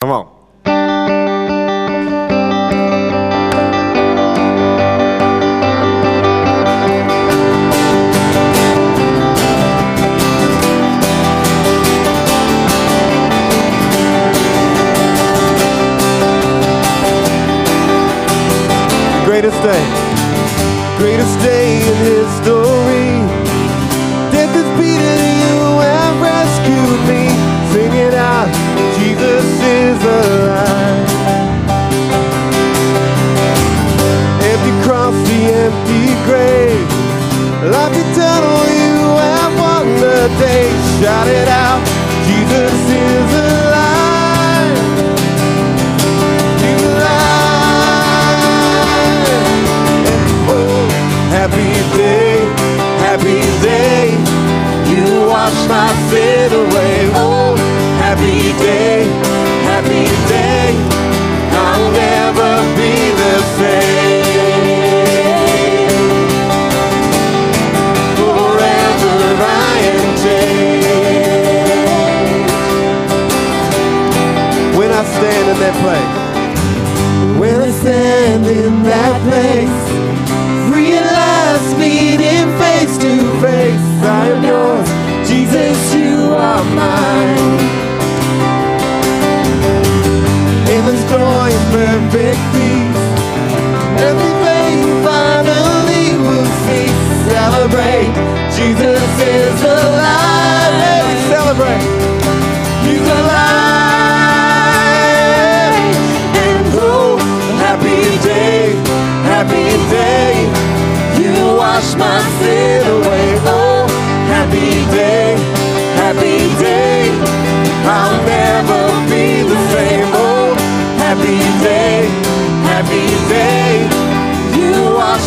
Come on.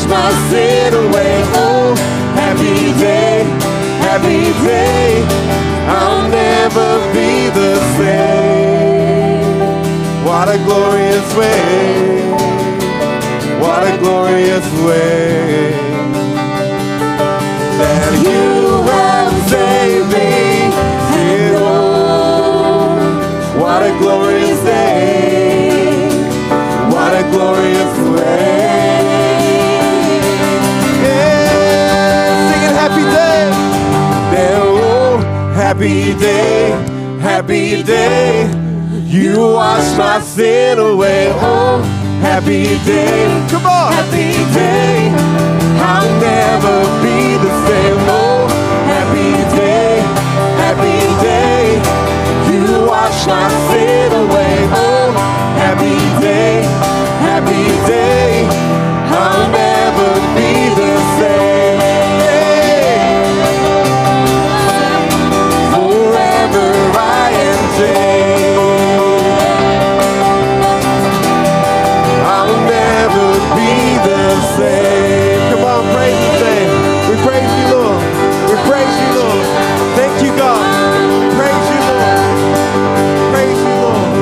Wash my sin away. Oh, happy day, happy day. I'll never be the same. What a glorious way. What a glorious way. Happy day, happy day. You wash my sin away. Oh, happy day. Come on. Happy day. I'll never be the same. Oh, happy day, happy day. You wash my sin away. Oh, the. Come on, praise His name. We praise you, Lord. We praise you, Lord. Thank you, God. Praise you, Lord. Praise you, Lord.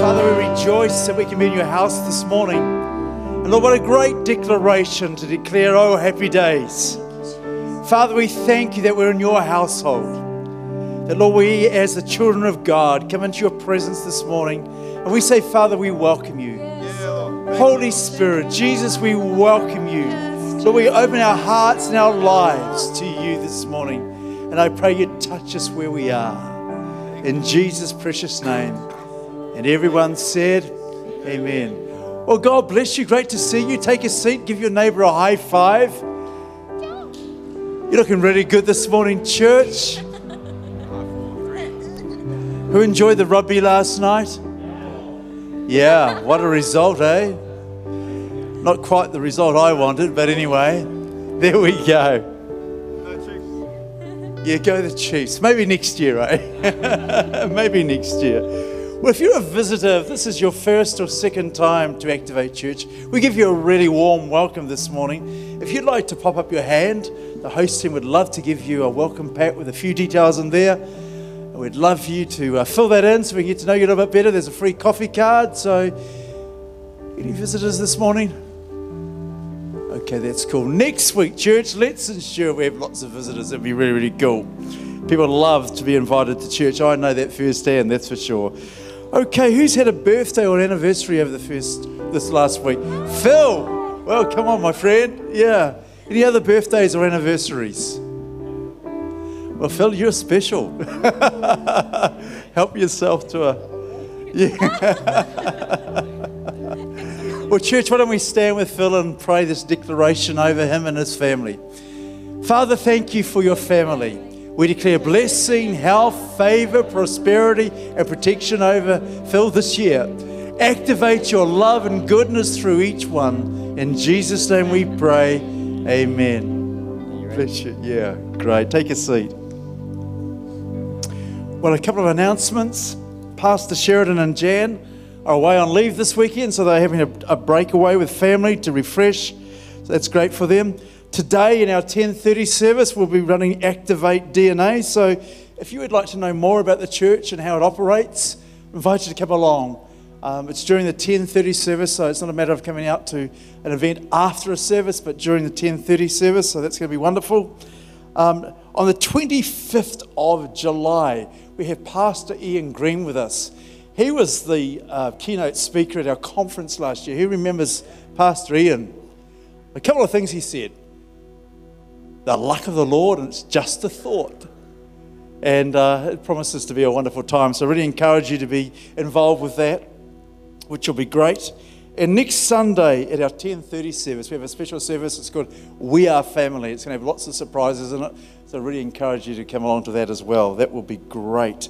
Father, we rejoice that we can be in your house this morning. And Lord, what a great declaration to declare, oh, happy days. Father, we thank you that we're in your household. That, Lord, we as the children of God come into your presence this morning. And we say, Father, we welcome you. Holy Spirit, Jesus, we welcome you. Lord, we open our hearts and our lives to you this morning. And I pray you touch us where we are. In Jesus' precious name. And everyone said, Amen. Well, God bless you. Great to see you. Take a seat. Give your neighbor a high five. You're looking really good this morning, church. Who enjoyed the rugby last night? Yeah, what a result, eh? Not quite the result I wanted, but anyway, there we go. Yeah, go the Chiefs. Maybe next year, eh? Maybe next year. Well, if you're a visitor, if this is your first or second time to Activate Church, we give you a really warm welcome this morning. If you'd like to pop up your hand, the host team would love to give you a welcome pack with a few details in there. And We'd love for you to uh, fill that in so we can get to know you a little bit better. There's a free coffee card. So, any visitors this morning? Okay, that's cool. Next week, church, let's ensure we have lots of visitors. It'd be really, really cool. People love to be invited to church. I know that firsthand, that's for sure. Okay, who's had a birthday or anniversary over the first this last week? Phil. Well, come on, my friend. Yeah. Any other birthdays or anniversaries? Well, Phil, you're special. Help yourself to a. Yeah. well, church, why don't we stand with Phil and pray this declaration over him and his family? Father, thank you for your family. We declare blessing, health, favor, prosperity, and protection over Phil this year. Activate your love and goodness through each one. In Jesus' name we pray. Amen. Bless you. Yeah, great. Take a seat. Well, a couple of announcements. Pastor Sheridan and Jan are away on leave this weekend, so they're having a, a breakaway with family to refresh. So that's great for them. Today in our 10:30 service, we'll be running Activate DNA. So, if you would like to know more about the church and how it operates, I invite you to come along. Um, it's during the 10:30 service, so it's not a matter of coming out to an event after a service, but during the 10:30 service. So that's going to be wonderful. Um, on the 25th of July, we have Pastor Ian Green with us. He was the uh, keynote speaker at our conference last year. Who remembers Pastor Ian? A couple of things he said the luck of the Lord, and it's just a thought. And uh, it promises to be a wonderful time. So, I really encourage you to be involved with that, which will be great. And next Sunday at our 10:30 service, we have a special service. It's called We Are Family. It's going to have lots of surprises in it. So, I really encourage you to come along to that as well. That will be great.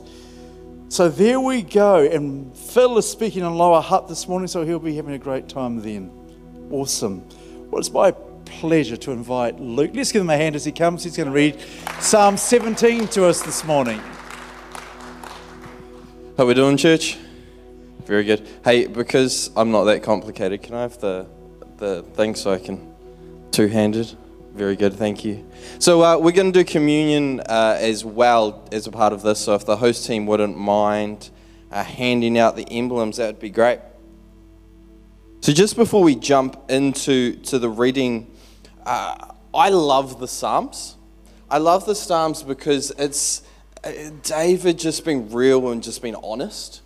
So there we go. And Phil is speaking in Lower Hutt this morning, so he'll be having a great time then. Awesome. Well, it's my pleasure to invite Luke. Let's give him a hand as he comes. He's going to read Psalm 17 to us this morning. How are we doing, church? Very good. Hey, because I'm not that complicated, can I have the the thing so I can two-handed? Very good, thank you. So uh, we're going to do communion uh, as well as a part of this. So if the host team wouldn't mind uh, handing out the emblems, that would be great. So just before we jump into to the reading, uh, I love the Psalms. I love the Psalms because it's uh, David just being real and just being honest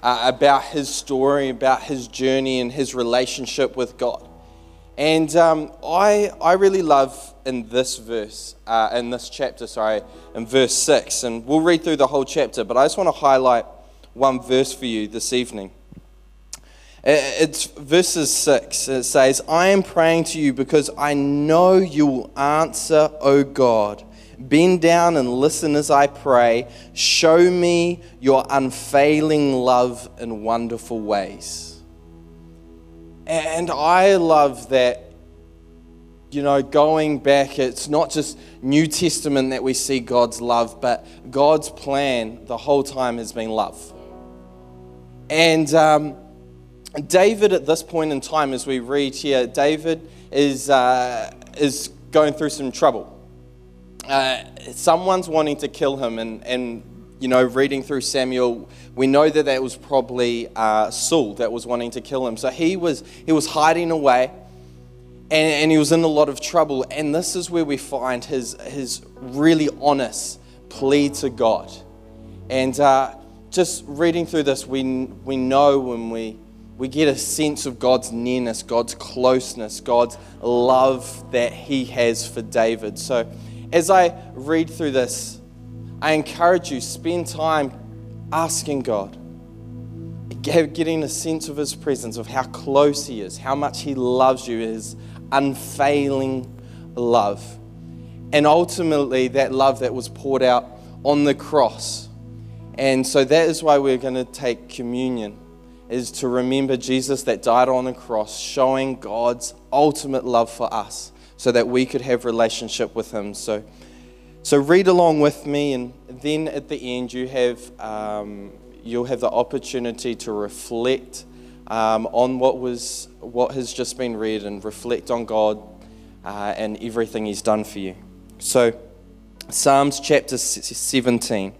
uh, about his story, about his journey and his relationship with God. And um, I, I really love in this verse, uh, in this chapter, sorry, in verse 6, and we'll read through the whole chapter, but I just want to highlight one verse for you this evening. It's verses 6. It says, I am praying to you because I know you will answer, O God. Bend down and listen as I pray. Show me your unfailing love in wonderful ways. And I love that, you know, going back, it's not just New Testament that we see God's love, but God's plan the whole time has been love. And, um, David, at this point in time, as we read here, David is, uh, is going through some trouble. Uh, someone's wanting to kill him, and, and you know, reading through Samuel, we know that that was probably uh, Saul that was wanting to kill him. So he was, he was hiding away, and, and he was in a lot of trouble. And this is where we find his, his really honest plea to God. And uh, just reading through this, we, we know when we we get a sense of God's nearness, God's closeness, God's love that He has for David. So, as I read through this, I encourage you spend time asking God, getting a sense of His presence, of how close He is, how much He loves you, His unfailing love, and ultimately that love that was poured out on the cross. And so that is why we're going to take communion is to remember Jesus that died on the cross, showing God's ultimate love for us so that we could have relationship with him. So, so read along with me, and then at the end you have um, you'll have the opportunity to reflect um, on what was what has just been read and reflect on God uh, and everything He's done for you. So, Psalms chapter 17.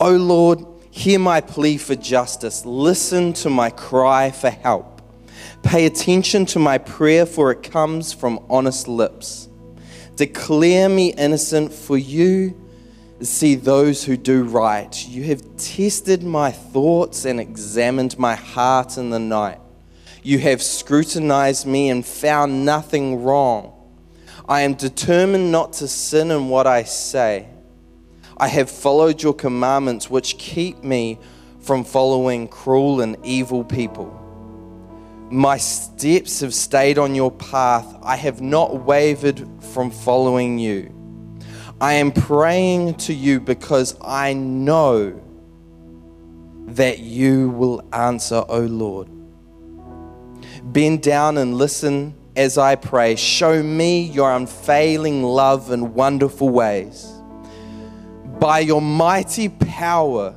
O Lord Hear my plea for justice. Listen to my cry for help. Pay attention to my prayer, for it comes from honest lips. Declare me innocent, for you see those who do right. You have tested my thoughts and examined my heart in the night. You have scrutinized me and found nothing wrong. I am determined not to sin in what I say. I have followed your commandments, which keep me from following cruel and evil people. My steps have stayed on your path. I have not wavered from following you. I am praying to you because I know that you will answer, O Lord. Bend down and listen as I pray. Show me your unfailing love and wonderful ways. By your mighty power,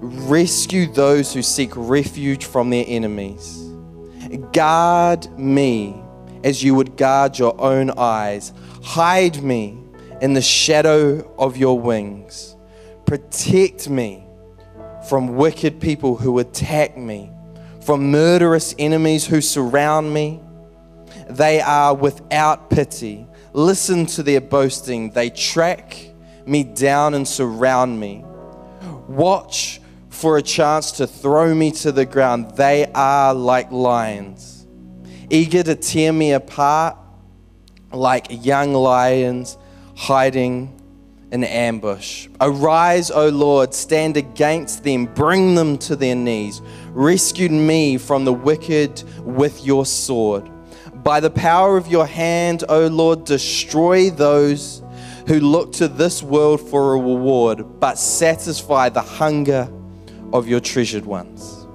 rescue those who seek refuge from their enemies. Guard me as you would guard your own eyes. Hide me in the shadow of your wings. Protect me from wicked people who attack me, from murderous enemies who surround me. They are without pity. Listen to their boasting. They track me down and surround me. Watch for a chance to throw me to the ground. They are like lions, eager to tear me apart like young lions hiding in ambush. Arise, O Lord, stand against them, bring them to their knees. Rescue me from the wicked with your sword. By the power of your hand, O Lord, destroy those who look to this world for a reward, but satisfy the hunger of your treasured ones.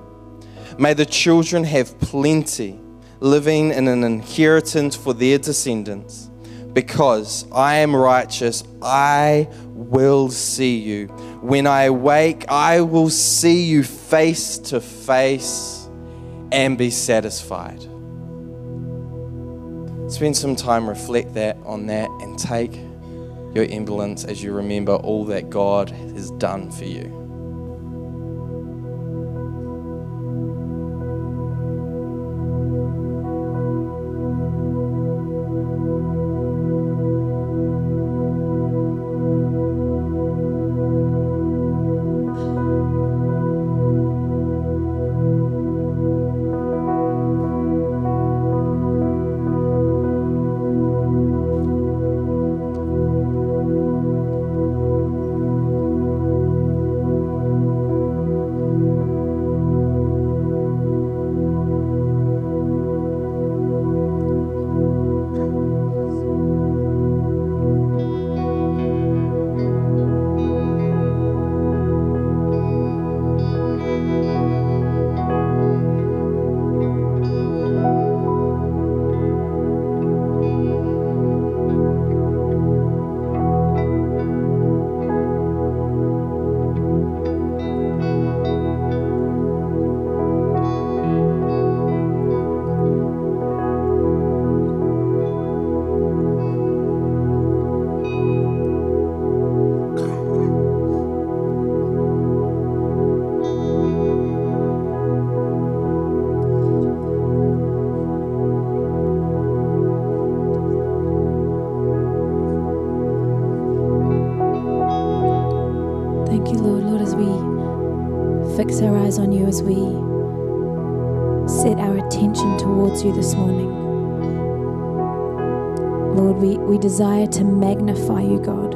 May the children have plenty, living in an inheritance for their descendants because I am righteous, I will see you. When I wake, I will see you face to face and be satisfied. Spend some time, reflect that on that, and take your emblems as you remember all that God has done for you. Eyes on you, as we set our attention towards you this morning. Lord, we, we desire to magnify you, God.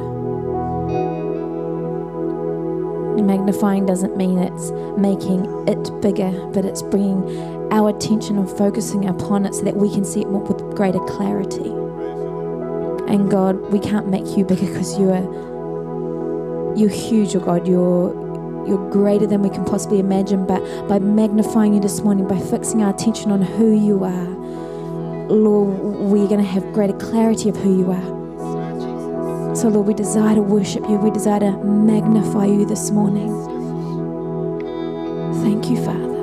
Magnifying doesn't mean it's making it bigger, but it's bringing our attention and focusing upon it so that we can see it with greater clarity. And God, we can't make you bigger because you are you're huge, oh God. You're you're greater than we can possibly imagine. But by magnifying you this morning, by fixing our attention on who you are, Lord, we're going to have greater clarity of who you are. So, Lord, we desire to worship you. We desire to magnify you this morning. Thank you, Father.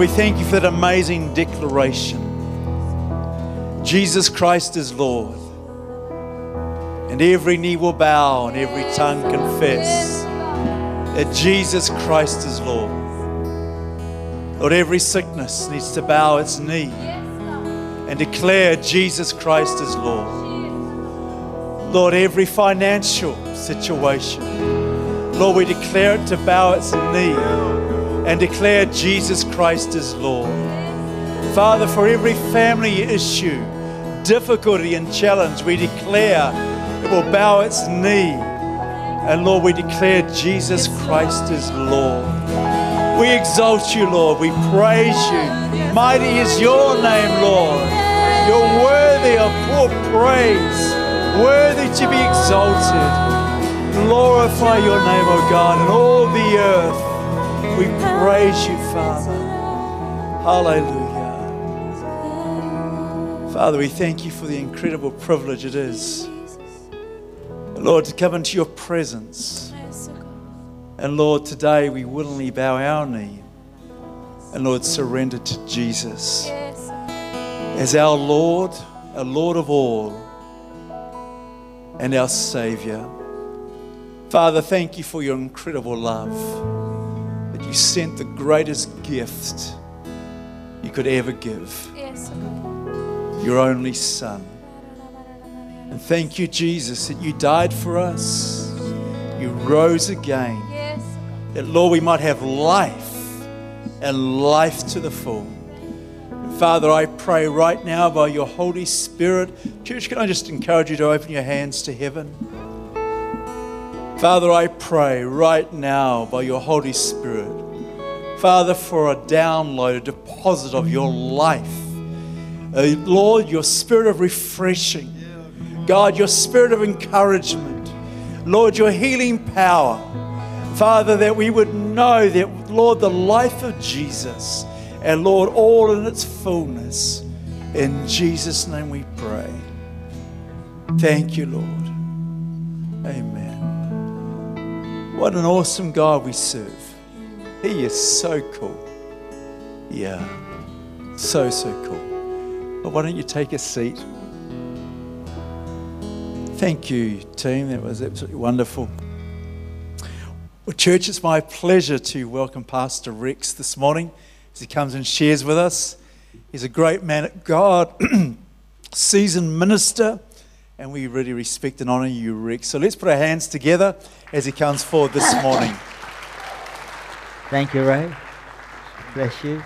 We thank you for that amazing declaration. Jesus Christ is Lord. And every knee will bow and every tongue confess that Jesus Christ is Lord. Lord, every sickness needs to bow its knee and declare Jesus Christ is Lord. Lord, every financial situation, Lord, we declare it to bow its knee and declare Jesus Christ is Lord. Father, for every family issue, difficulty, and challenge, we declare it will bow its knee. And Lord, we declare Jesus Christ is Lord. We exalt you, Lord. We praise you. Mighty is your name, Lord. You're worthy of all praise, worthy to be exalted. Glorify your name, O God, and all the earth. We praise you, Father. Hallelujah. Father, we thank you for the incredible privilege it is, Lord, to come into your presence And Lord, today we willingly bow our knee and Lord, surrender to Jesus as our Lord, our Lord of all, and our Savior. Father, thank you for your incredible love you sent the greatest gift you could ever give, Yes. your only Son. And thank you, Jesus, that you died for us, you rose again, Yes. that, Lord, we might have life and life to the full. And Father, I pray right now by your Holy Spirit. Church, can I just encourage you to open your hands to heaven? Father, I pray right now by your Holy Spirit, Father, for a download, a deposit of your life. Uh, Lord, your spirit of refreshing. God, your spirit of encouragement. Lord, your healing power. Father, that we would know that, Lord, the life of Jesus, and Lord, all in its fullness. In Jesus' name we pray. Thank you, Lord. Amen. What an awesome God we serve. He is so cool. Yeah, so, so cool. But why don't you take a seat? Thank you, team. That was absolutely wonderful. Well, church, it's my pleasure to welcome Pastor Rex this morning as he comes and shares with us. He's a great man at God, seasoned minister, and we really respect and honor you, Rex. So let's put our hands together as he comes forward this morning. Thank you, Ray. Bless you.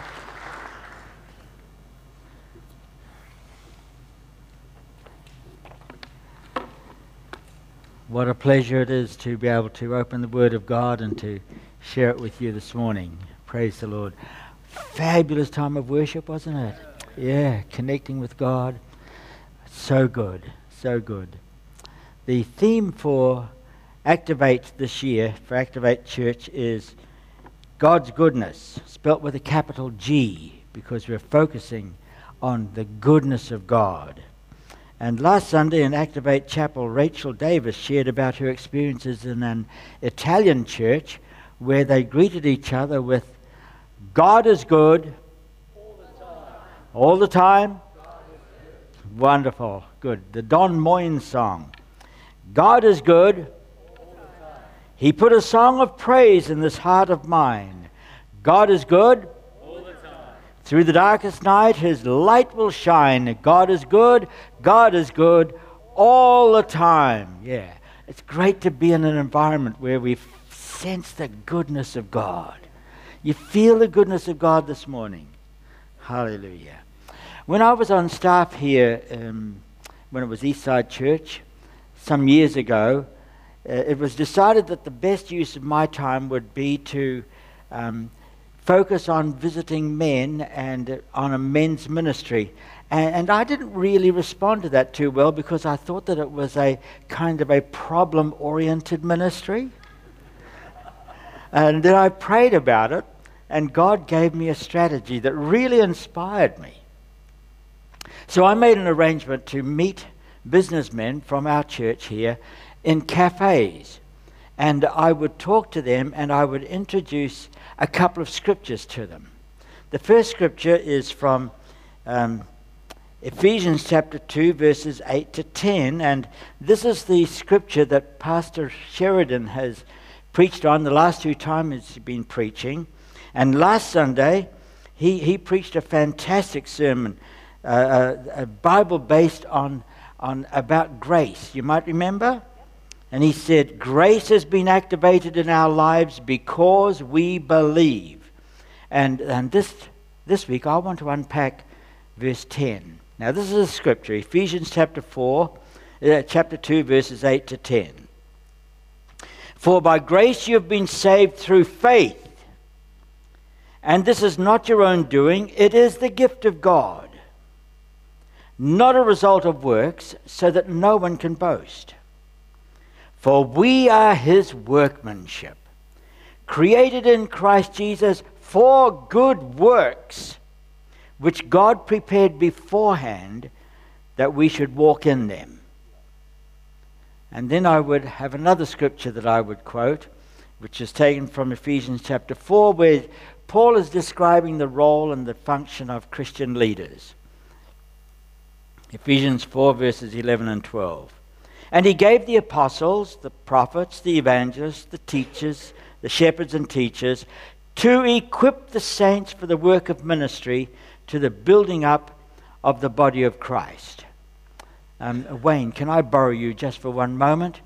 What a pleasure it is to be able to open the Word of God and to share it with you this morning. Praise the Lord. Fabulous time of worship, wasn't it? Yeah, connecting with God. So good, so good. The theme for Activate this year, for Activate Church, is God's goodness, spelt with a capital G, because we're focusing on the goodness of God. And last Sunday in Activate Chapel, Rachel Davis shared about her experiences in an Italian church where they greeted each other with, God is good. All the time? All the time. Good. Wonderful. Good. The Don Moen song. God is good. He put a song of praise in this heart of mine. God is good. All the time. Through the darkest night, his light will shine. God is good. God is good all the time. Yeah. It's great to be in an environment where we sense the goodness of God. You feel the goodness of God this morning. Hallelujah. When I was on staff here, um, when it was Eastside Church, some years ago, it was decided that the best use of my time would be to um, focus on visiting men and uh, on a men's ministry. And, and I didn't really respond to that too well because I thought that it was a kind of a problem oriented ministry. And then I prayed about it, and God gave me a strategy that really inspired me. So I made an arrangement to meet businessmen from our church here in cafes. And I would talk to them and I would introduce a couple of scriptures to them. The first scripture is from um, Ephesians chapter 2, verses 8 to 10. And this is the scripture that Pastor Sheridan has preached on the last two times he's been preaching. And last Sunday, he, he preached a fantastic sermon, uh, a, a Bible based on, on about grace. You might remember? And he said, Grace has been activated in our lives because we believe. And, and this, this week, I want to unpack verse 10. Now, this is a scripture, Ephesians chapter 4, uh, chapter 2, verses 8 to 10. For by grace you have been saved through faith. And this is not your own doing, it is the gift of God, not a result of works, so that no one can boast. For we are his workmanship, created in Christ Jesus for good works, which God prepared beforehand that we should walk in them. And then I would have another scripture that I would quote, which is taken from Ephesians chapter 4, where Paul is describing the role and the function of Christian leaders. Ephesians 4, verses 11 and 12. And he gave the apostles, the prophets, the evangelists, the teachers, the shepherds and teachers to equip the saints for the work of ministry to the building up of the body of Christ. Um, Wayne, can I borrow you just for one moment?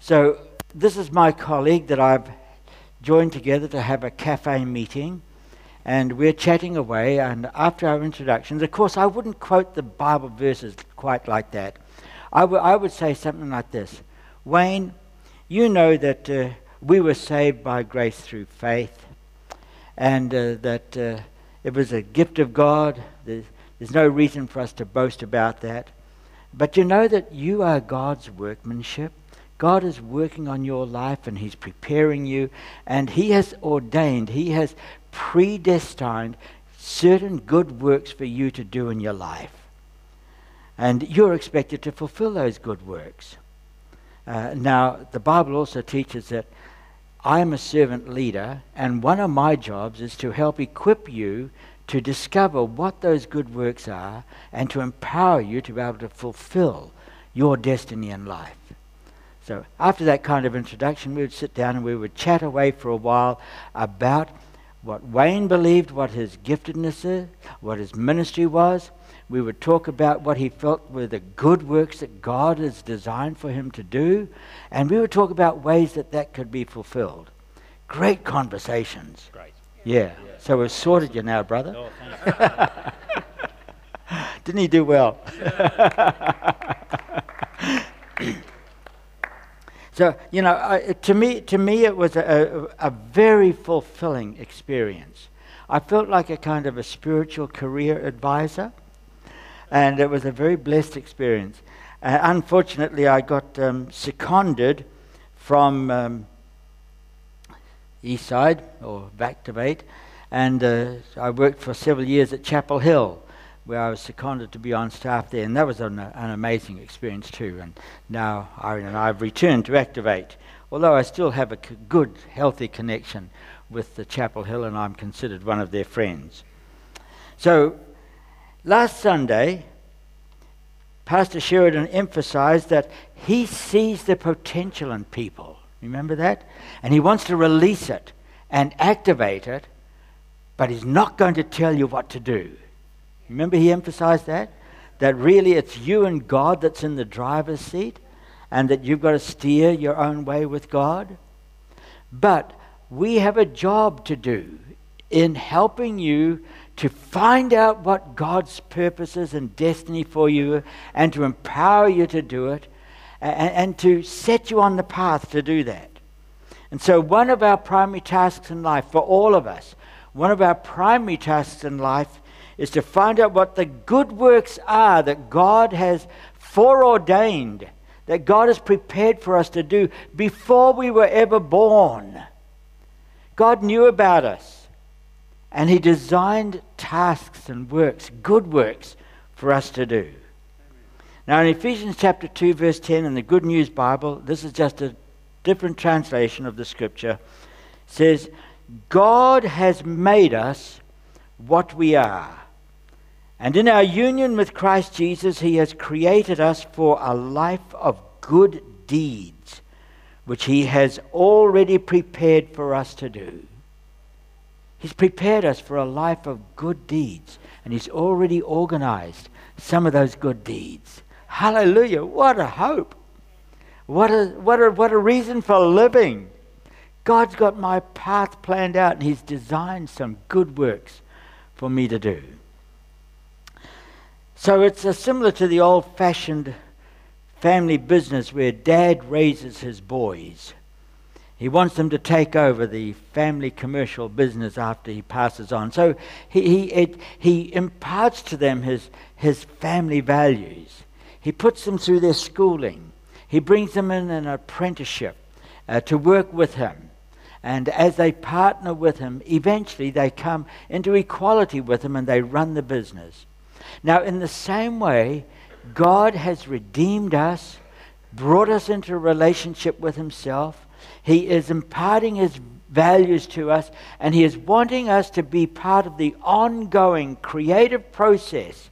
So, this is my colleague that I've joined together to have a cafe meeting, and we're chatting away. And after our introductions, of course, I wouldn't quote the Bible verses quite like that. I, w- I would say something like this Wayne, you know that uh, we were saved by grace through faith, and uh, that uh, it was a gift of God. There's, there's no reason for us to boast about that. But you know that you are God's workmanship. God is working on your life and He's preparing you, and He has ordained, He has predestined certain good works for you to do in your life. And you're expected to fulfill those good works. Uh, now, the Bible also teaches that I am a servant leader, and one of my jobs is to help equip you to discover what those good works are and to empower you to be able to fulfill your destiny in life. So, after that kind of introduction, we would sit down and we would chat away for a while about what Wayne believed, what his giftedness is, what his ministry was. We would talk about what he felt were the good works that God has designed for him to do. And we would talk about ways that that could be fulfilled. Great conversations. Great. Yeah. So we've sorted you now, brother. Oh, you. Didn't he do well? so you know, I, to me, to me, it was a, a, a very fulfilling experience. I felt like a kind of a spiritual career advisor, and it was a very blessed experience. Uh, unfortunately, I got um, seconded from um, East Side or Activate, and uh, I worked for several years at Chapel Hill, where I was seconded to be on staff there, and that was an, an amazing experience too. And now Irene and I have returned to Activate, although I still have a c- good, healthy connection with the Chapel Hill, and I'm considered one of their friends. So last Sunday, Pastor Sheridan emphasized that he sees the potential in people. Remember that? And he wants to release it and activate it, but he's not going to tell you what to do. Remember, he emphasized that? That really it's you and God that's in the driver's seat, and that you've got to steer your own way with God. But we have a job to do in helping you to find out what God's purposes and destiny for you and to empower you to do it and, and to set you on the path to do that. And so, one of our primary tasks in life for all of us, one of our primary tasks in life is to find out what the good works are that God has foreordained, that God has prepared for us to do before we were ever born. God knew about us, and He designed tasks and works, good works, for us to do. Now, in Ephesians chapter 2, verse 10, in the Good News Bible, this is just a different translation of the scripture, says, God has made us what we are. And in our union with Christ Jesus, He has created us for a life of good deeds, which He has already prepared for us to do. He's prepared us for a life of good deeds, and He's already organized some of those good deeds. Hallelujah! What a hope! What a, what a, what a reason for living! God's got my path planned out, and He's designed some good works for me to do. So it's similar to the old fashioned family business where dad raises his boys. He wants them to take over the family commercial business after he passes on. So he, he, it, he imparts to them his, his family values. He puts them through their schooling. He brings them in an apprenticeship uh, to work with him. And as they partner with him, eventually they come into equality with him and they run the business. Now, in the same way, God has redeemed us, brought us into a relationship with Himself. He is imparting His values to us, and He is wanting us to be part of the ongoing creative process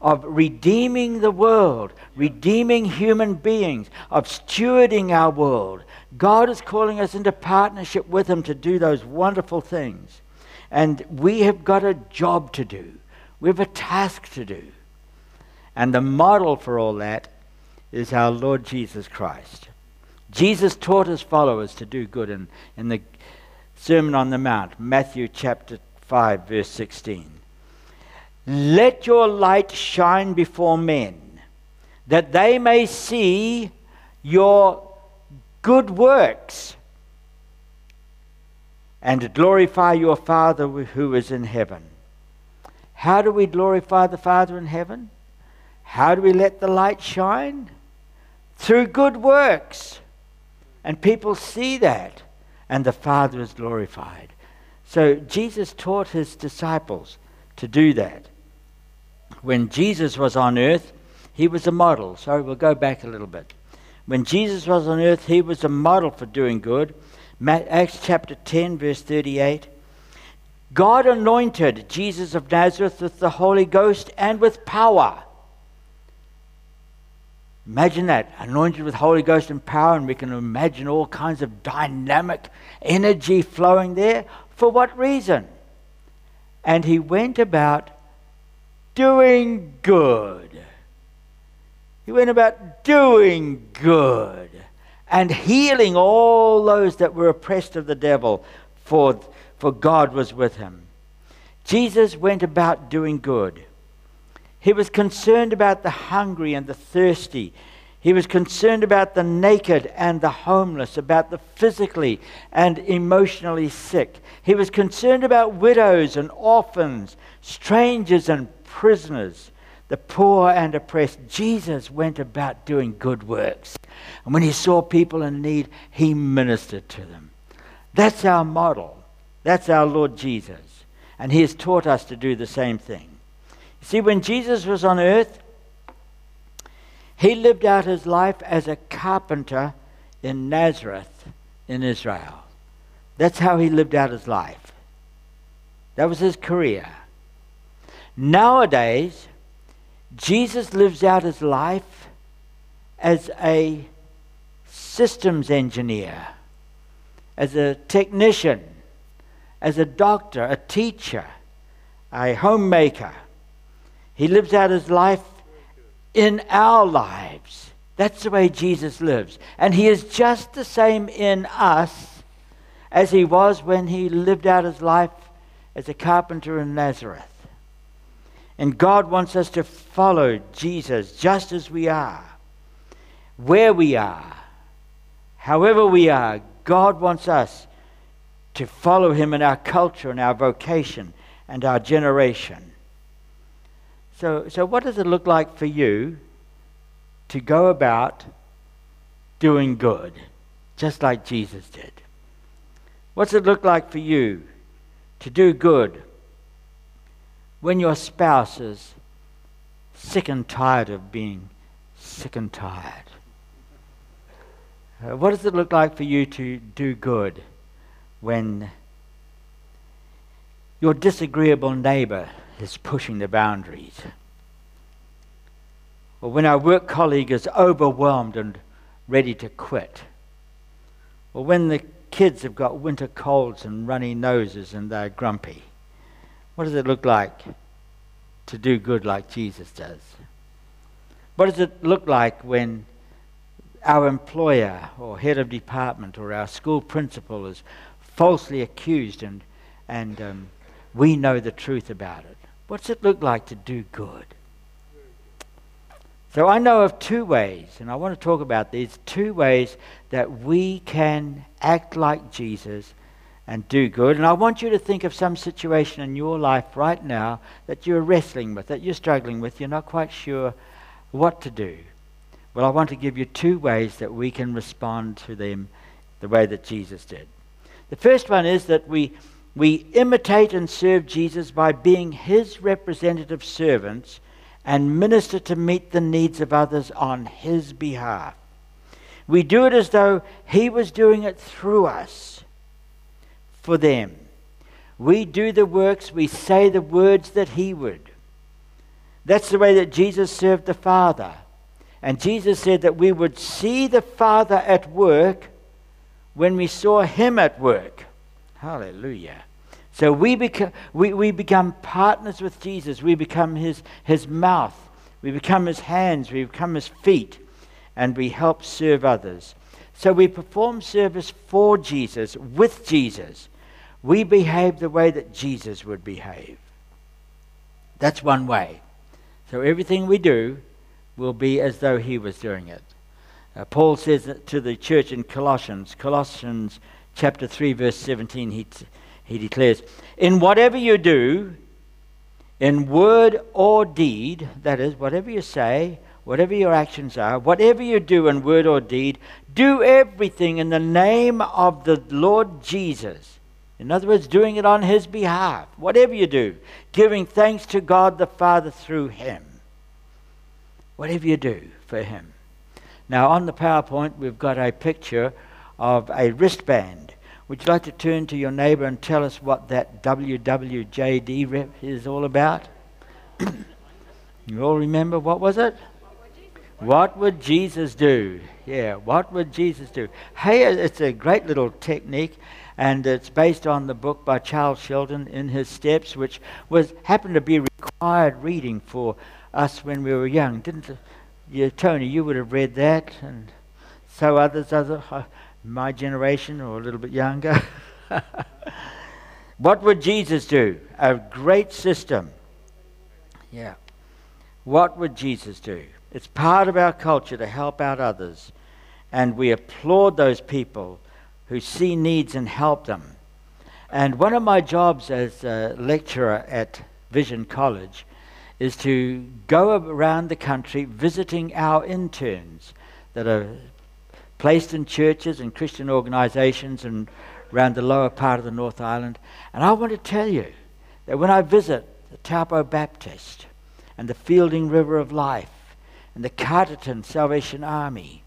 of redeeming the world, redeeming human beings, of stewarding our world. God is calling us into partnership with Him to do those wonderful things. And we have got a job to do, we have a task to do. And the model for all that is our Lord Jesus Christ. Jesus taught his followers to do good in, in the Sermon on the Mount, Matthew chapter 5, verse 16. Let your light shine before men, that they may see your good works and glorify your Father who is in heaven. How do we glorify the Father in heaven? How do we let the light shine? Through good works. And people see that, and the Father is glorified. So Jesus taught his disciples to do that. When Jesus was on earth, he was a model. Sorry, we'll go back a little bit. When Jesus was on earth, he was a model for doing good. Acts chapter 10, verse 38. God anointed Jesus of Nazareth with the Holy Ghost and with power. Imagine that, anointed with Holy Ghost and power, and we can imagine all kinds of dynamic energy flowing there. For what reason? And he went about doing good. He went about doing good and healing all those that were oppressed of the devil, for, for God was with him. Jesus went about doing good. He was concerned about the hungry and the thirsty. He was concerned about the naked and the homeless, about the physically and emotionally sick. He was concerned about widows and orphans, strangers and prisoners, the poor and oppressed. Jesus went about doing good works. And when he saw people in need, he ministered to them. That's our model. That's our Lord Jesus. And he has taught us to do the same thing. See, when Jesus was on earth, he lived out his life as a carpenter in Nazareth in Israel. That's how he lived out his life. That was his career. Nowadays, Jesus lives out his life as a systems engineer, as a technician, as a doctor, a teacher, a homemaker. He lives out his life in our lives. That's the way Jesus lives. And he is just the same in us as he was when he lived out his life as a carpenter in Nazareth. And God wants us to follow Jesus just as we are, where we are, however we are. God wants us to follow Him in our culture and our vocation and our generation. So, so what does it look like for you to go about doing good, just like Jesus did? What's it look like for you to do good when your spouse is sick and tired of being sick and tired? Uh, what does it look like for you to do good when your disagreeable neighbor is pushing the boundaries. Or when our work colleague is overwhelmed and ready to quit. Or when the kids have got winter colds and runny noses and they're grumpy. What does it look like to do good like Jesus does? What does it look like when our employer or head of department or our school principal is falsely accused and, and um, we know the truth about it? What's it look like to do good? So I know of two ways, and I want to talk about these two ways that we can act like Jesus and do good. And I want you to think of some situation in your life right now that you're wrestling with, that you're struggling with, you're not quite sure what to do. Well, I want to give you two ways that we can respond to them the way that Jesus did. The first one is that we we imitate and serve Jesus by being his representative servants and minister to meet the needs of others on his behalf. We do it as though He was doing it through us for them. We do the works, we say the words that He would. That's the way that Jesus served the Father. And Jesus said that we would see the Father at work when we saw Him at work. Hallelujah. So we, become, we, we become partners with Jesus. We become his, his mouth. We become his hands. We become his feet. And we help serve others. So we perform service for Jesus, with Jesus. We behave the way that Jesus would behave. That's one way. So everything we do will be as though he was doing it. Uh, Paul says to the church in Colossians, Colossians chapter 3, verse 17, he, he declares, In whatever you do, in word or deed, that is, whatever you say, whatever your actions are, whatever you do in word or deed, do everything in the name of the Lord Jesus. In other words, doing it on His behalf. Whatever you do, giving thanks to God the Father through Him. Whatever you do for Him. Now, on the PowerPoint, we've got a picture of a wristband. Would you like to turn to your neighbor and tell us what that WWJD rep is all about? you all remember what was it? What would Jesus do? Yeah, what would Jesus do? Hey, it's a great little technique, and it's based on the book by Charles Sheldon, In His Steps, which was happened to be required reading for us when we were young. Didn't you, Tony? You would have read that, and so others, other uh, my generation or a little bit younger. what would Jesus do? A great system. Yeah. What would Jesus do? It's part of our culture to help out others. And we applaud those people who see needs and help them. And one of my jobs as a lecturer at Vision College is to go around the country visiting our interns that are placed in churches and Christian organizations and around the lower part of the North Island. And I want to tell you that when I visit the Taupo Baptist and the Feilding River of Life and the Carterton Salvation Army,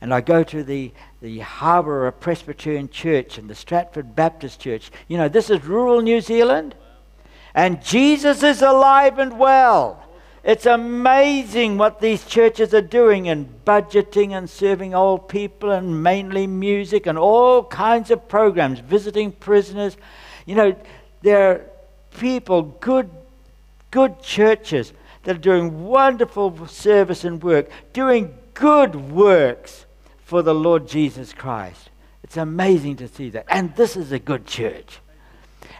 and I go to the, the Harbour Presbyterian Church and the Stratford Baptist Church, you know, this is rural New Zealand. And Jesus is alive and well. It's amazing what these churches are doing in budgeting and serving old people and mainly music and all kinds of programs, visiting prisoners. You know, there are people, good, good churches that are doing wonderful service and work, doing good works for the Lord Jesus Christ. It's amazing to see that. And this is a good church.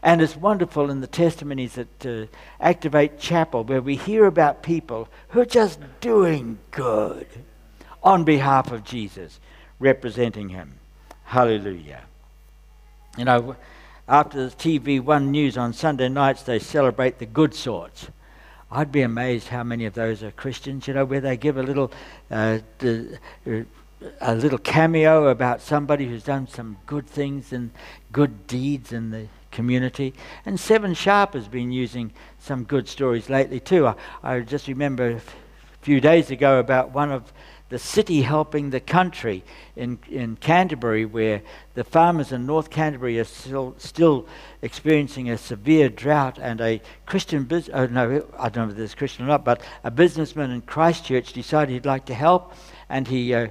And it's wonderful in the testimonies at uh, Activate Chapel where we hear about people who are just doing good on behalf of Jesus, representing Him. Hallelujah. You know, after the TV One News on Sunday nights, they celebrate the good sorts. I'd be amazed how many of those are Christians, you know, where they give a little, uh, a little cameo about somebody who's done some good things and good deeds in the community. And Seven Sharp has been using some good stories lately too. I, I just remember a few days ago about one of the city helping the country in, in Canterbury, where the farmers in North Canterbury are still, still experiencing a severe drought, and a Christian business, oh, no, I don't know if it's Christian or not, but a businessman in Christchurch decided he'd like to help, and he uh,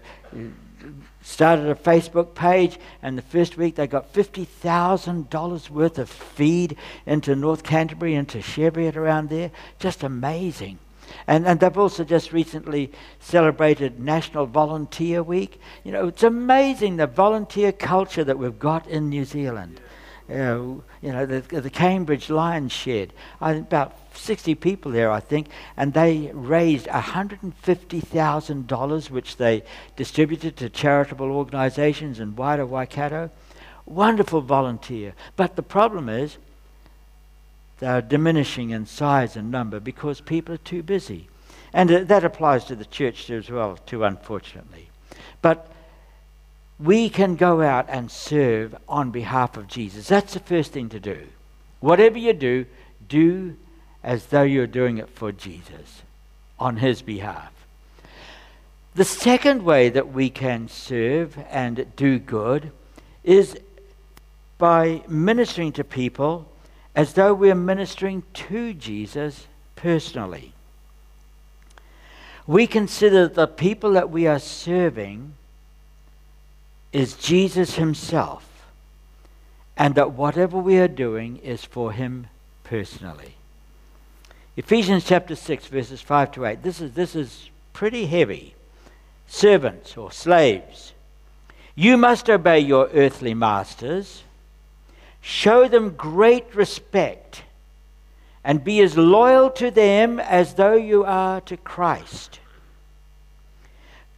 started a Facebook page, and the first week they got $50,000 worth of feed into North Canterbury, into Cheviot around there. Just amazing. And, and they've also just recently celebrated National Volunteer Week. You know, it's amazing the volunteer culture that we've got in New Zealand. Uh, you know, the, the Cambridge Lions Shed, uh, about 60 people there, I think, and they raised $150,000, which they distributed to charitable organizations in wider Waikato. Wonderful volunteer. But the problem is, they're diminishing in size and number because people are too busy. And uh, that applies to the church as well, too, unfortunately. But we can go out and serve on behalf of Jesus. That's the first thing to do. Whatever you do, do as though you're doing it for Jesus, on his behalf. The second way that we can serve and do good is by ministering to people as though we're ministering to Jesus personally. We consider the people that we are serving is Jesus Himself, and that whatever we are doing is for Him personally. Ephesians chapter 6, verses 5 to 8. This is, this is pretty heavy. Servants or slaves, you must obey your earthly masters, show them great respect, and be as loyal to them as though you are to Christ.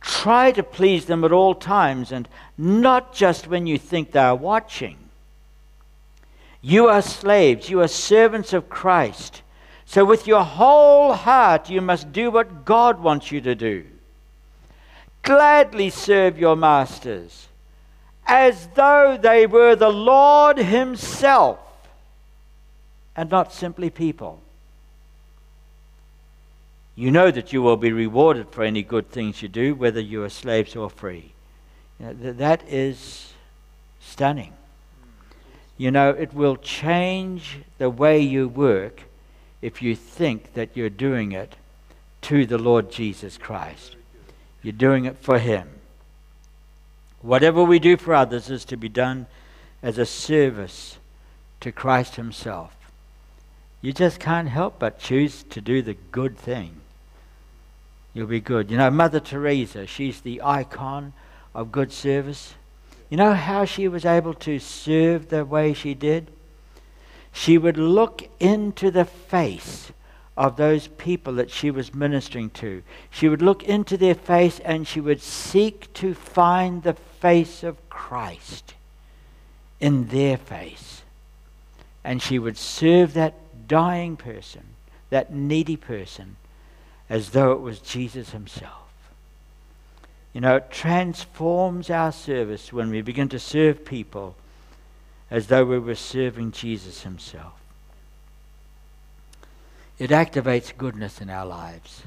Try to please them at all times and not just when you think they are watching. You are slaves, you are servants of Christ. So, with your whole heart, you must do what God wants you to do. Gladly serve your masters as though they were the Lord Himself and not simply people. You know that you will be rewarded for any good things you do, whether you are slaves or free. You know, th- that is stunning. You know, it will change the way you work if you think that you're doing it to the Lord Jesus Christ. You're doing it for Him. Whatever we do for others is to be done as a service to Christ Himself. You just can't help but choose to do the good thing. You'll be good. You know, Mother Teresa, she's the icon of good service. You know how she was able to serve the way she did? She would look into the face of those people that she was ministering to. She would look into their face and she would seek to find the face of Christ in their face. And she would serve that dying person, that needy person, as though it was Jesus himself. You know, it transforms our service when we begin to serve people as though we were serving Jesus himself. It activates goodness in our lives.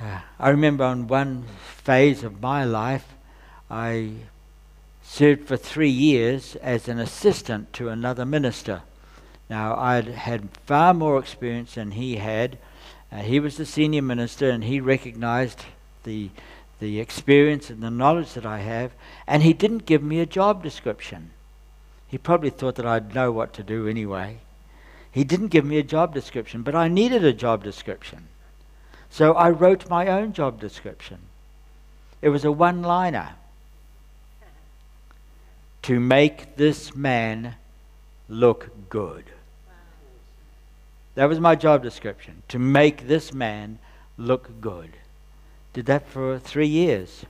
Uh, I remember on one phase of my life, I served for three years as an assistant to another minister. Now, I'd had far more experience than he had. Uh, he was the senior minister, and he recognized the, the experience and the knowledge that I have, and he didn't give me a job description. He probably thought that I'd know what to do anyway. He didn't give me a job description, but I needed a job description. So I wrote my own job description. It was a one liner to make this man look good. That was my job description to make this man look good. Did that for three years.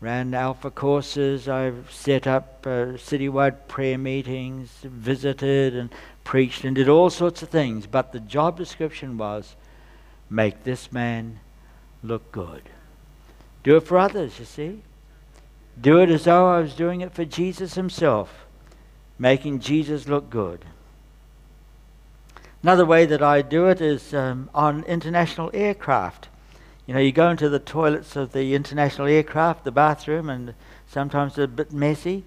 Ran alpha courses, I set up uh, citywide prayer meetings, visited and preached and did all sorts of things. But the job description was make this man look good. Do it for others, you see. Do it as though I was doing it for Jesus himself, making Jesus look good. Another way that I do it is um, on international aircraft. You know, you go into the toilets of the international aircraft, the bathroom, and sometimes they're a bit messy.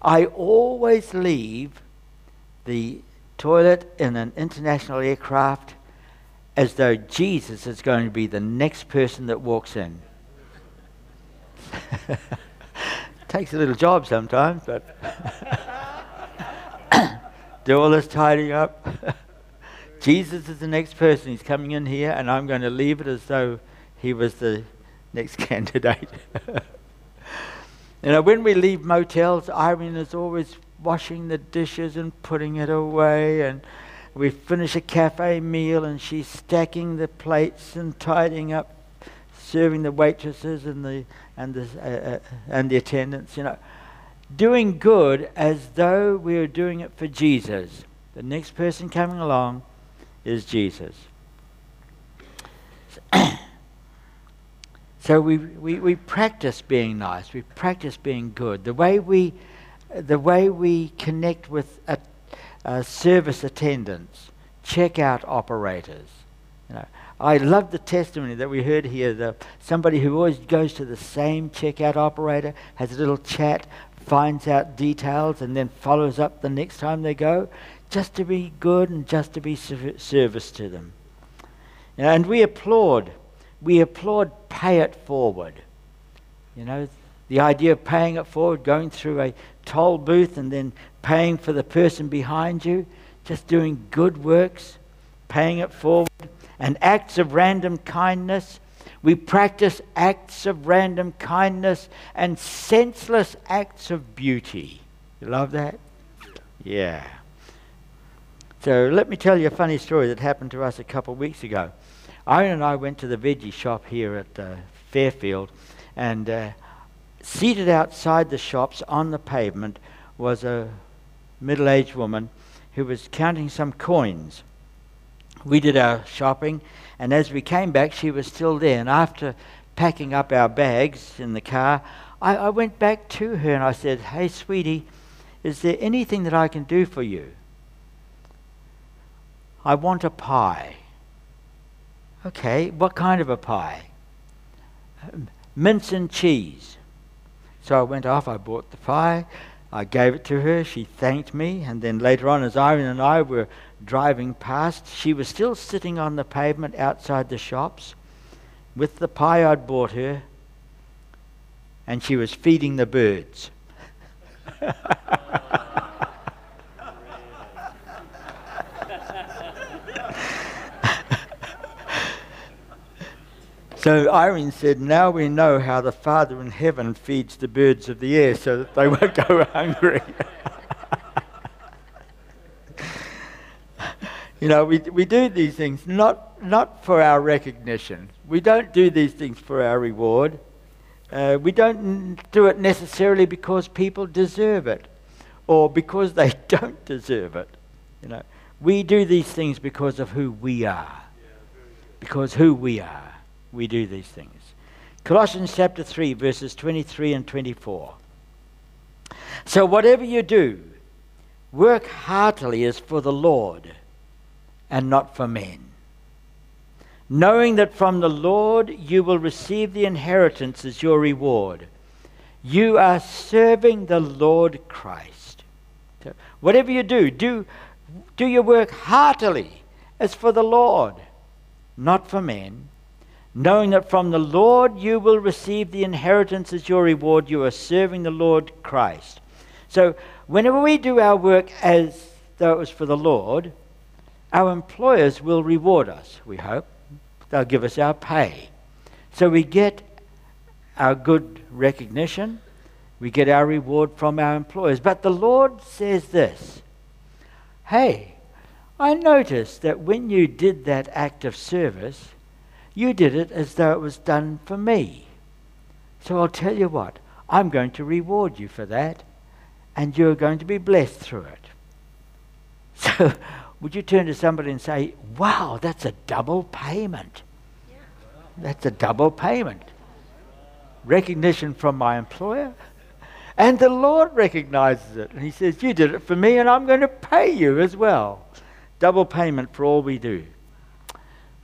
I always leave the toilet in an international aircraft as though Jesus is going to be the next person that walks in. Takes a little job sometimes, but do all this tidying up. Jesus is the next person. He's coming in here, and I'm going to leave it as though he was the next candidate. you know, when we leave motels, Irene is always washing the dishes and putting it away, and we finish a cafe meal, and she's stacking the plates and tidying up, serving the waitresses and the and the uh, uh, and the attendants. You know, doing good as though we were doing it for Jesus. The next person coming along is Jesus. so we, we, we practice being nice. We practice being good. The way we, the way we connect with a, service attendants, checkout operators. You know, I love the testimony that we heard here. The, somebody who always goes to the same checkout operator, has a little chat, finds out details, and then follows up the next time they go, just to be good and just to be service to them. And we applaud. We applaud pay it forward. You know, the idea of paying it forward, going through a toll booth and then paying for the person behind you, just doing good works, paying it forward, and acts of random kindness. We practice acts of random kindness and senseless acts of beauty. You love that? Yeah. So let me tell you a funny story that happened to us a couple of weeks ago. Irene and I went to the veggie shop here at uh, Fairfield, and uh, seated outside the shops on the pavement was a middle aged woman who was counting some coins. We did our shopping, and as we came back, she was still there. And after packing up our bags in the car, I, I went back to her and I said, Hey, sweetie, is there anything that I can do for you? I want a pie. Okay, what kind of a pie? Mince and cheese. So I went off, I bought the pie, I gave it to her, she thanked me, and then later on, as Irene and I were driving past, she was still sitting on the pavement outside the shops with the pie I'd bought her, and she was feeding the birds. So Irene said, Now we know how the Father in heaven feeds the birds of the air so that they won't go hungry. you know, we, we do these things not, not for our recognition. We don't do these things for our reward. Uh, we don't do it necessarily because people deserve it or because they don't deserve it. You know, we do these things because of who we are. Because who we are we do these things. Colossians chapter 3, verses 23 and 24. So, whatever you do, work heartily as for the Lord and not for men, knowing that from the Lord you will receive the inheritance as your reward. You are serving the Lord Christ. So whatever you do, do, do your work heartily as for the Lord, not for men knowing that from the Lord you will receive the inheritance as your reward. You are serving the Lord Christ. So, whenever we do our work as though it was for the Lord, our employers will reward us, we hope. They'll give us our pay. So, we get our good recognition, we get our reward from our employers. But the Lord says this Hey, I noticed that when you did that act of service, you did it as though it was done for me. So I'll tell you what, I'm going to reward you for that, and you're going to be blessed through it. So, would you turn to somebody and say, Wow, that's a double payment? That's a double payment. Recognition from my employer, and the Lord recognizes it. And He says, You did it for me, and I'm going to pay you as well. Double payment for all we do.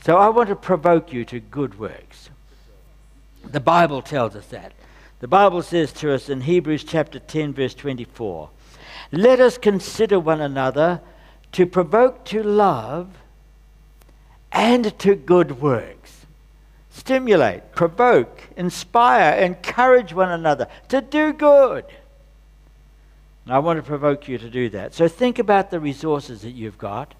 So I want to provoke you to good works. The Bible tells us that. The Bible says to us in Hebrews chapter 10, verse 24 Let us consider one another to provoke to love and to good works. Stimulate, provoke, inspire, encourage one another to do good. And I want to provoke you to do that. So think about the resources that you've got.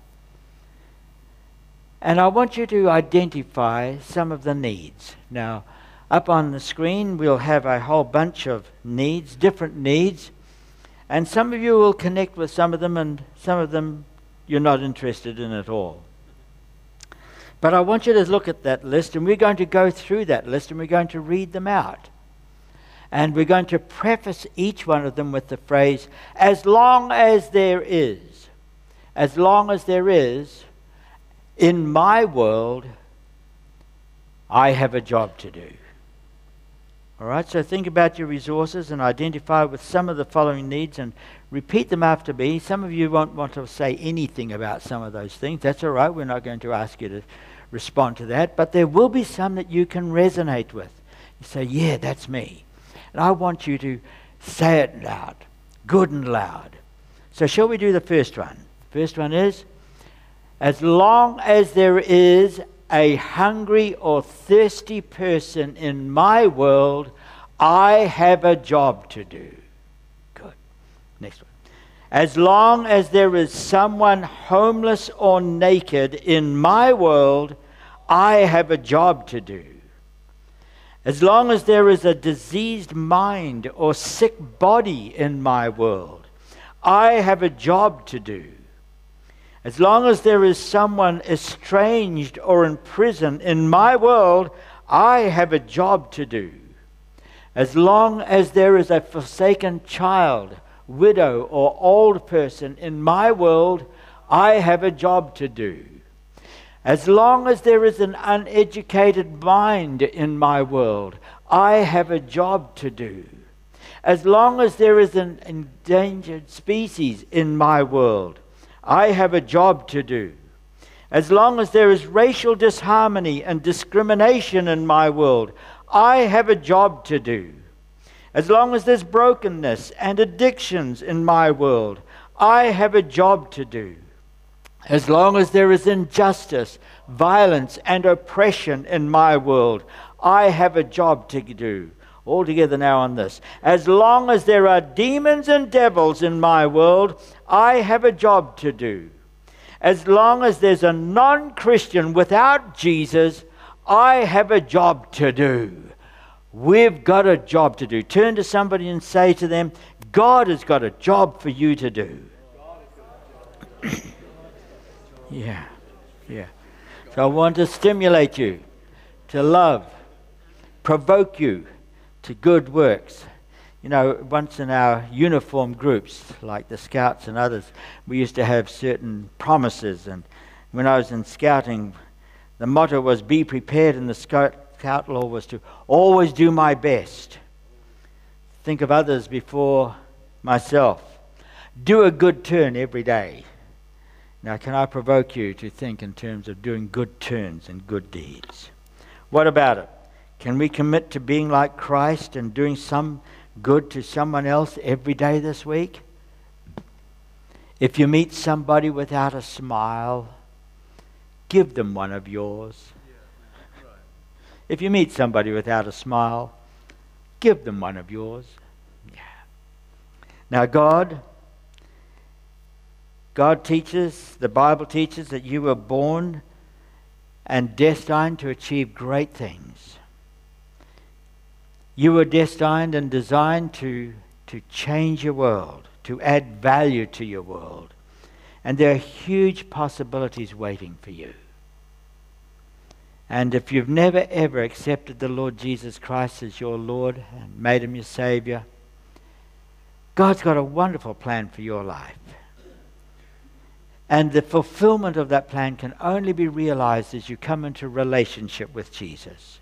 And I want you to identify some of the needs. Now, up on the screen, we'll have a whole bunch of needs, different needs. And some of you will connect with some of them, and some of them you're not interested in at all. But I want you to look at that list, and we're going to go through that list and we're going to read them out. And we're going to preface each one of them with the phrase, as long as there is. As long as there is, in my world, I have a job to do. All right, so think about your resources and identify with some of the following needs and repeat them after me. Some of you won't want to say anything about some of those things. That's all right. We're not going to ask you to respond to that, but there will be some that you can resonate with. You say, Yeah, that's me. And I want you to say it loud, good and loud. So, shall we do the first one? First one is As long as there is a hungry or thirsty person in my world, I have a job to do. Good. Next one. As long as there is someone homeless or naked in my world, I have a job to do. As long as there is a diseased mind or sick body in my world, I have a job to do. As long as there is someone estranged or in prison in my world, I have a job to do. As long as there is a forsaken child, widow, or old person in my world, I have a job to do. As long as there is an uneducated mind in my world, I have a job to do. As long as there is an endangered species in my world, I have a job to do. As long as there is racial disharmony and discrimination in my world, I have a job to do. As long as there's brokenness and addictions in my world, I have a job to do. As long as there is injustice, violence, and oppression in my world, I have a job to do. All together now on this. As long as there are demons and devils in my world, I have a job to do. As long as there's a non Christian without Jesus, I have a job to do. We've got a job to do. Turn to somebody and say to them, God has got a job for you to do. yeah, yeah. So I want to stimulate you to love, provoke you to good works. You know, once in our uniform groups, like the Scouts and others, we used to have certain promises. And when I was in scouting, the motto was be prepared, and the scout, law was to always do my best. Think of others before myself. Do a good turn every day. Now, can I provoke you to think in terms of doing good turns and good deeds? What about it? Can we commit to being like Christ and doing some good to someone else every day this week? If you meet somebody without a smile, give them one of yours. If you meet somebody without a smile, give them one of yours. Yeah. Now, God, God teaches, the Bible teaches that you were born and destined to achieve great things. You were destined and designed to, to change your world, to add value to your world. And there are huge possibilities waiting for you. And if you've never ever accepted the Lord Jesus Christ as your Lord and made him your Savior, God's got a wonderful plan for your life. And the fulfillment of that plan can only be realized as you come into relationship with Jesus.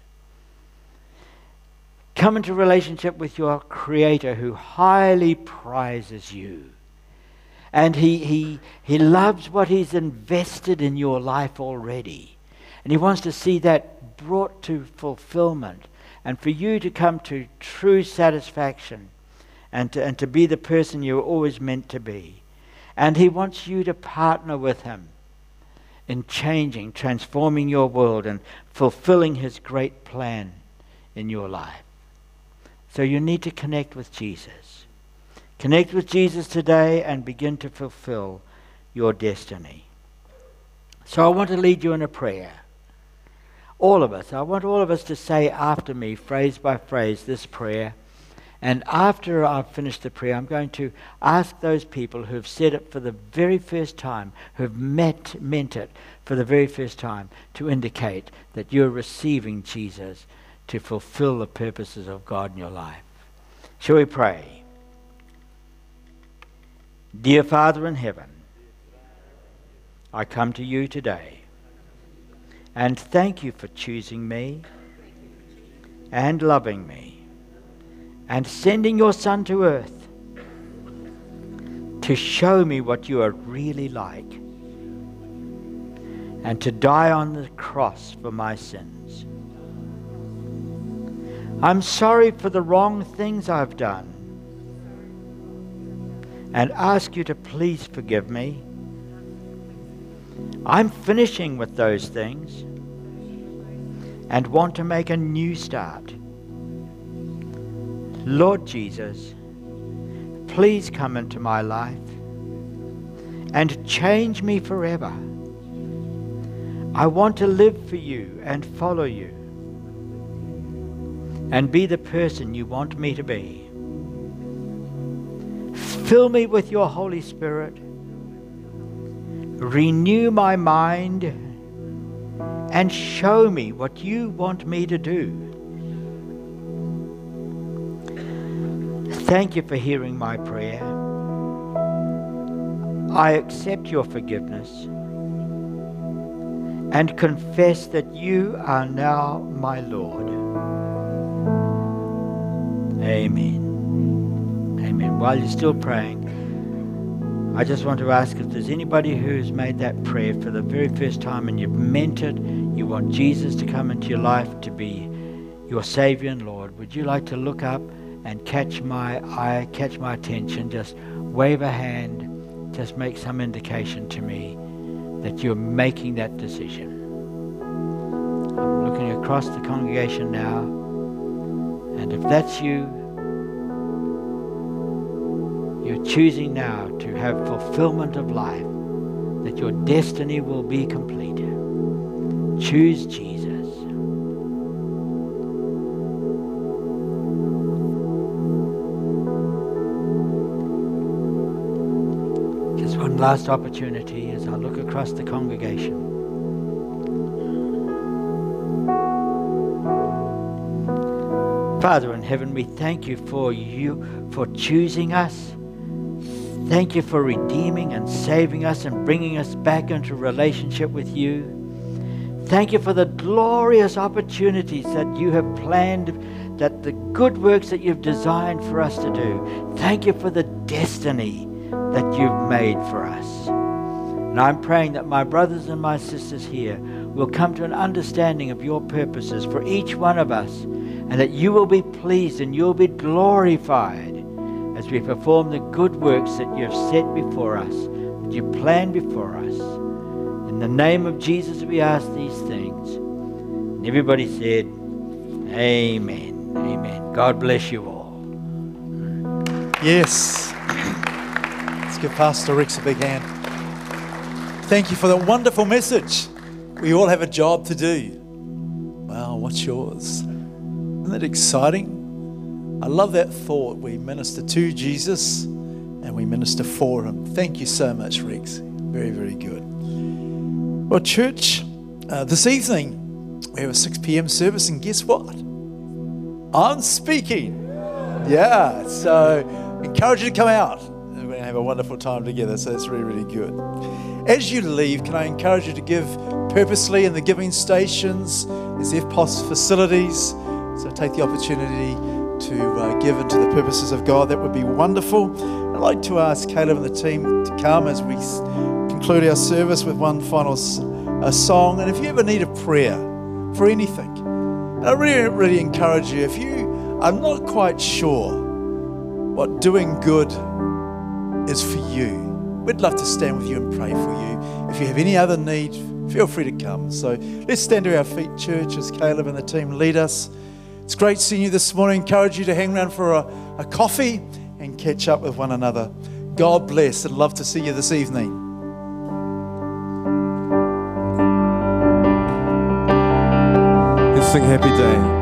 Come into relationship with your Creator who highly prizes you. And he, he, he loves what He's invested in your life already. And He wants to see that brought to fulfillment. And for you to come to true satisfaction and to, and to be the person you were always meant to be. And He wants you to partner with Him in changing, transforming your world, and fulfilling His great plan in your life. So you need to connect with Jesus. Connect with Jesus today and begin to fulfill your destiny. So I want to lead you in a prayer. All of us. I want all of us to say after me, phrase by phrase, this prayer. And after I've finished the prayer, I'm going to ask those people who've said it for the very first time, who've met, meant it for the very first time, to indicate that you're receiving Jesus to fulfill the purposes of God in your life. Shall we pray? Dear Father in heaven, I come to you today and thank you for choosing me and loving me and sending your Son to earth to show me what you are really like. and to die on the cross for my sins. I'm sorry for the wrong things I've done and ask you to please forgive me. I'm finishing with those things and want to make a new start. Lord Jesus, please come into my life and change me forever. I want to live for you and follow you and be the person you want me to be. Fill me with your Holy Spirit. Renew my mind and show me what you want me to do. Thank you for hearing my prayer. I accept your forgiveness and confess that you are now my Lord. Amen. Amen. While you're still praying, I just want to ask if there's anybody who's made that prayer for the very first time and you've meant it, you want Jesus to come into your life to be your Savior and Lord, would you like to look up and catch my eye, catch my attention? Just wave a hand, just make some indication to me that you're making that decision. I'm looking across the congregation now, if that's you, you're choosing now to have fulfillment of life, that your destiny will be complete. Choose Jesus. Just one last opportunity as I look across the congregation. Father in heaven, we thank you for you for choosing us. Thank you for redeeming and saving us and bringing us back into relationship with you. Thank you for the glorious opportunities that you have planned, that the good works that you've designed for us to do. Thank you for the destiny that you've made for us. And I'm praying that my brothers and my sisters here will come to an understanding of your purposes for each one of us, and that you will be pleased and you'll be glorified as we perform the good works that you have set before us, that you plan before us. In the name of Jesus, we ask these things. And everybody said, Amen. Amen. God bless you all. Yes. Let's give Pastor Rex a big hand. Thank you for that wonderful message. We all have a job to do. Wow, what's yours? Isn't that exciting? I love that thought. We minister to Jesus and we minister for him. Thank you so much, Rex. Very, very good. Well, church, uh, this evening we have a 6 p.m. service, and guess what? I'm speaking. Yeah, so encourage you to come out. We're going to have a wonderful time together, so it's really, really good. As you leave, can I encourage you to give purposely in the giving stations? There's EFTPOS facilities, so take the opportunity to uh, give into the purposes of God. That would be wonderful. I'd like to ask Caleb and the team to come as we conclude our service with one final song. And if you ever need a prayer for anything, I really, really encourage you, if you are not quite sure what doing good is for you, we'd love to stand with you and pray for you. If you have any other need, feel free to come. So let's stand to our feet, church, as Caleb and the team lead us. It's great seeing you this morning. Encourage you to hang around for a, a coffee and catch up with one another. God bless and love to see you this evening. Sing Happy Day.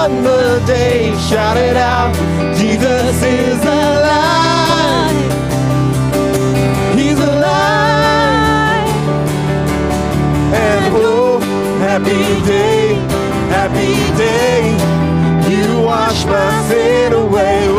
Won the day. Shout it out, Jesus is alive. He's alive. And oh, happy day, happy day. You wash my sin away.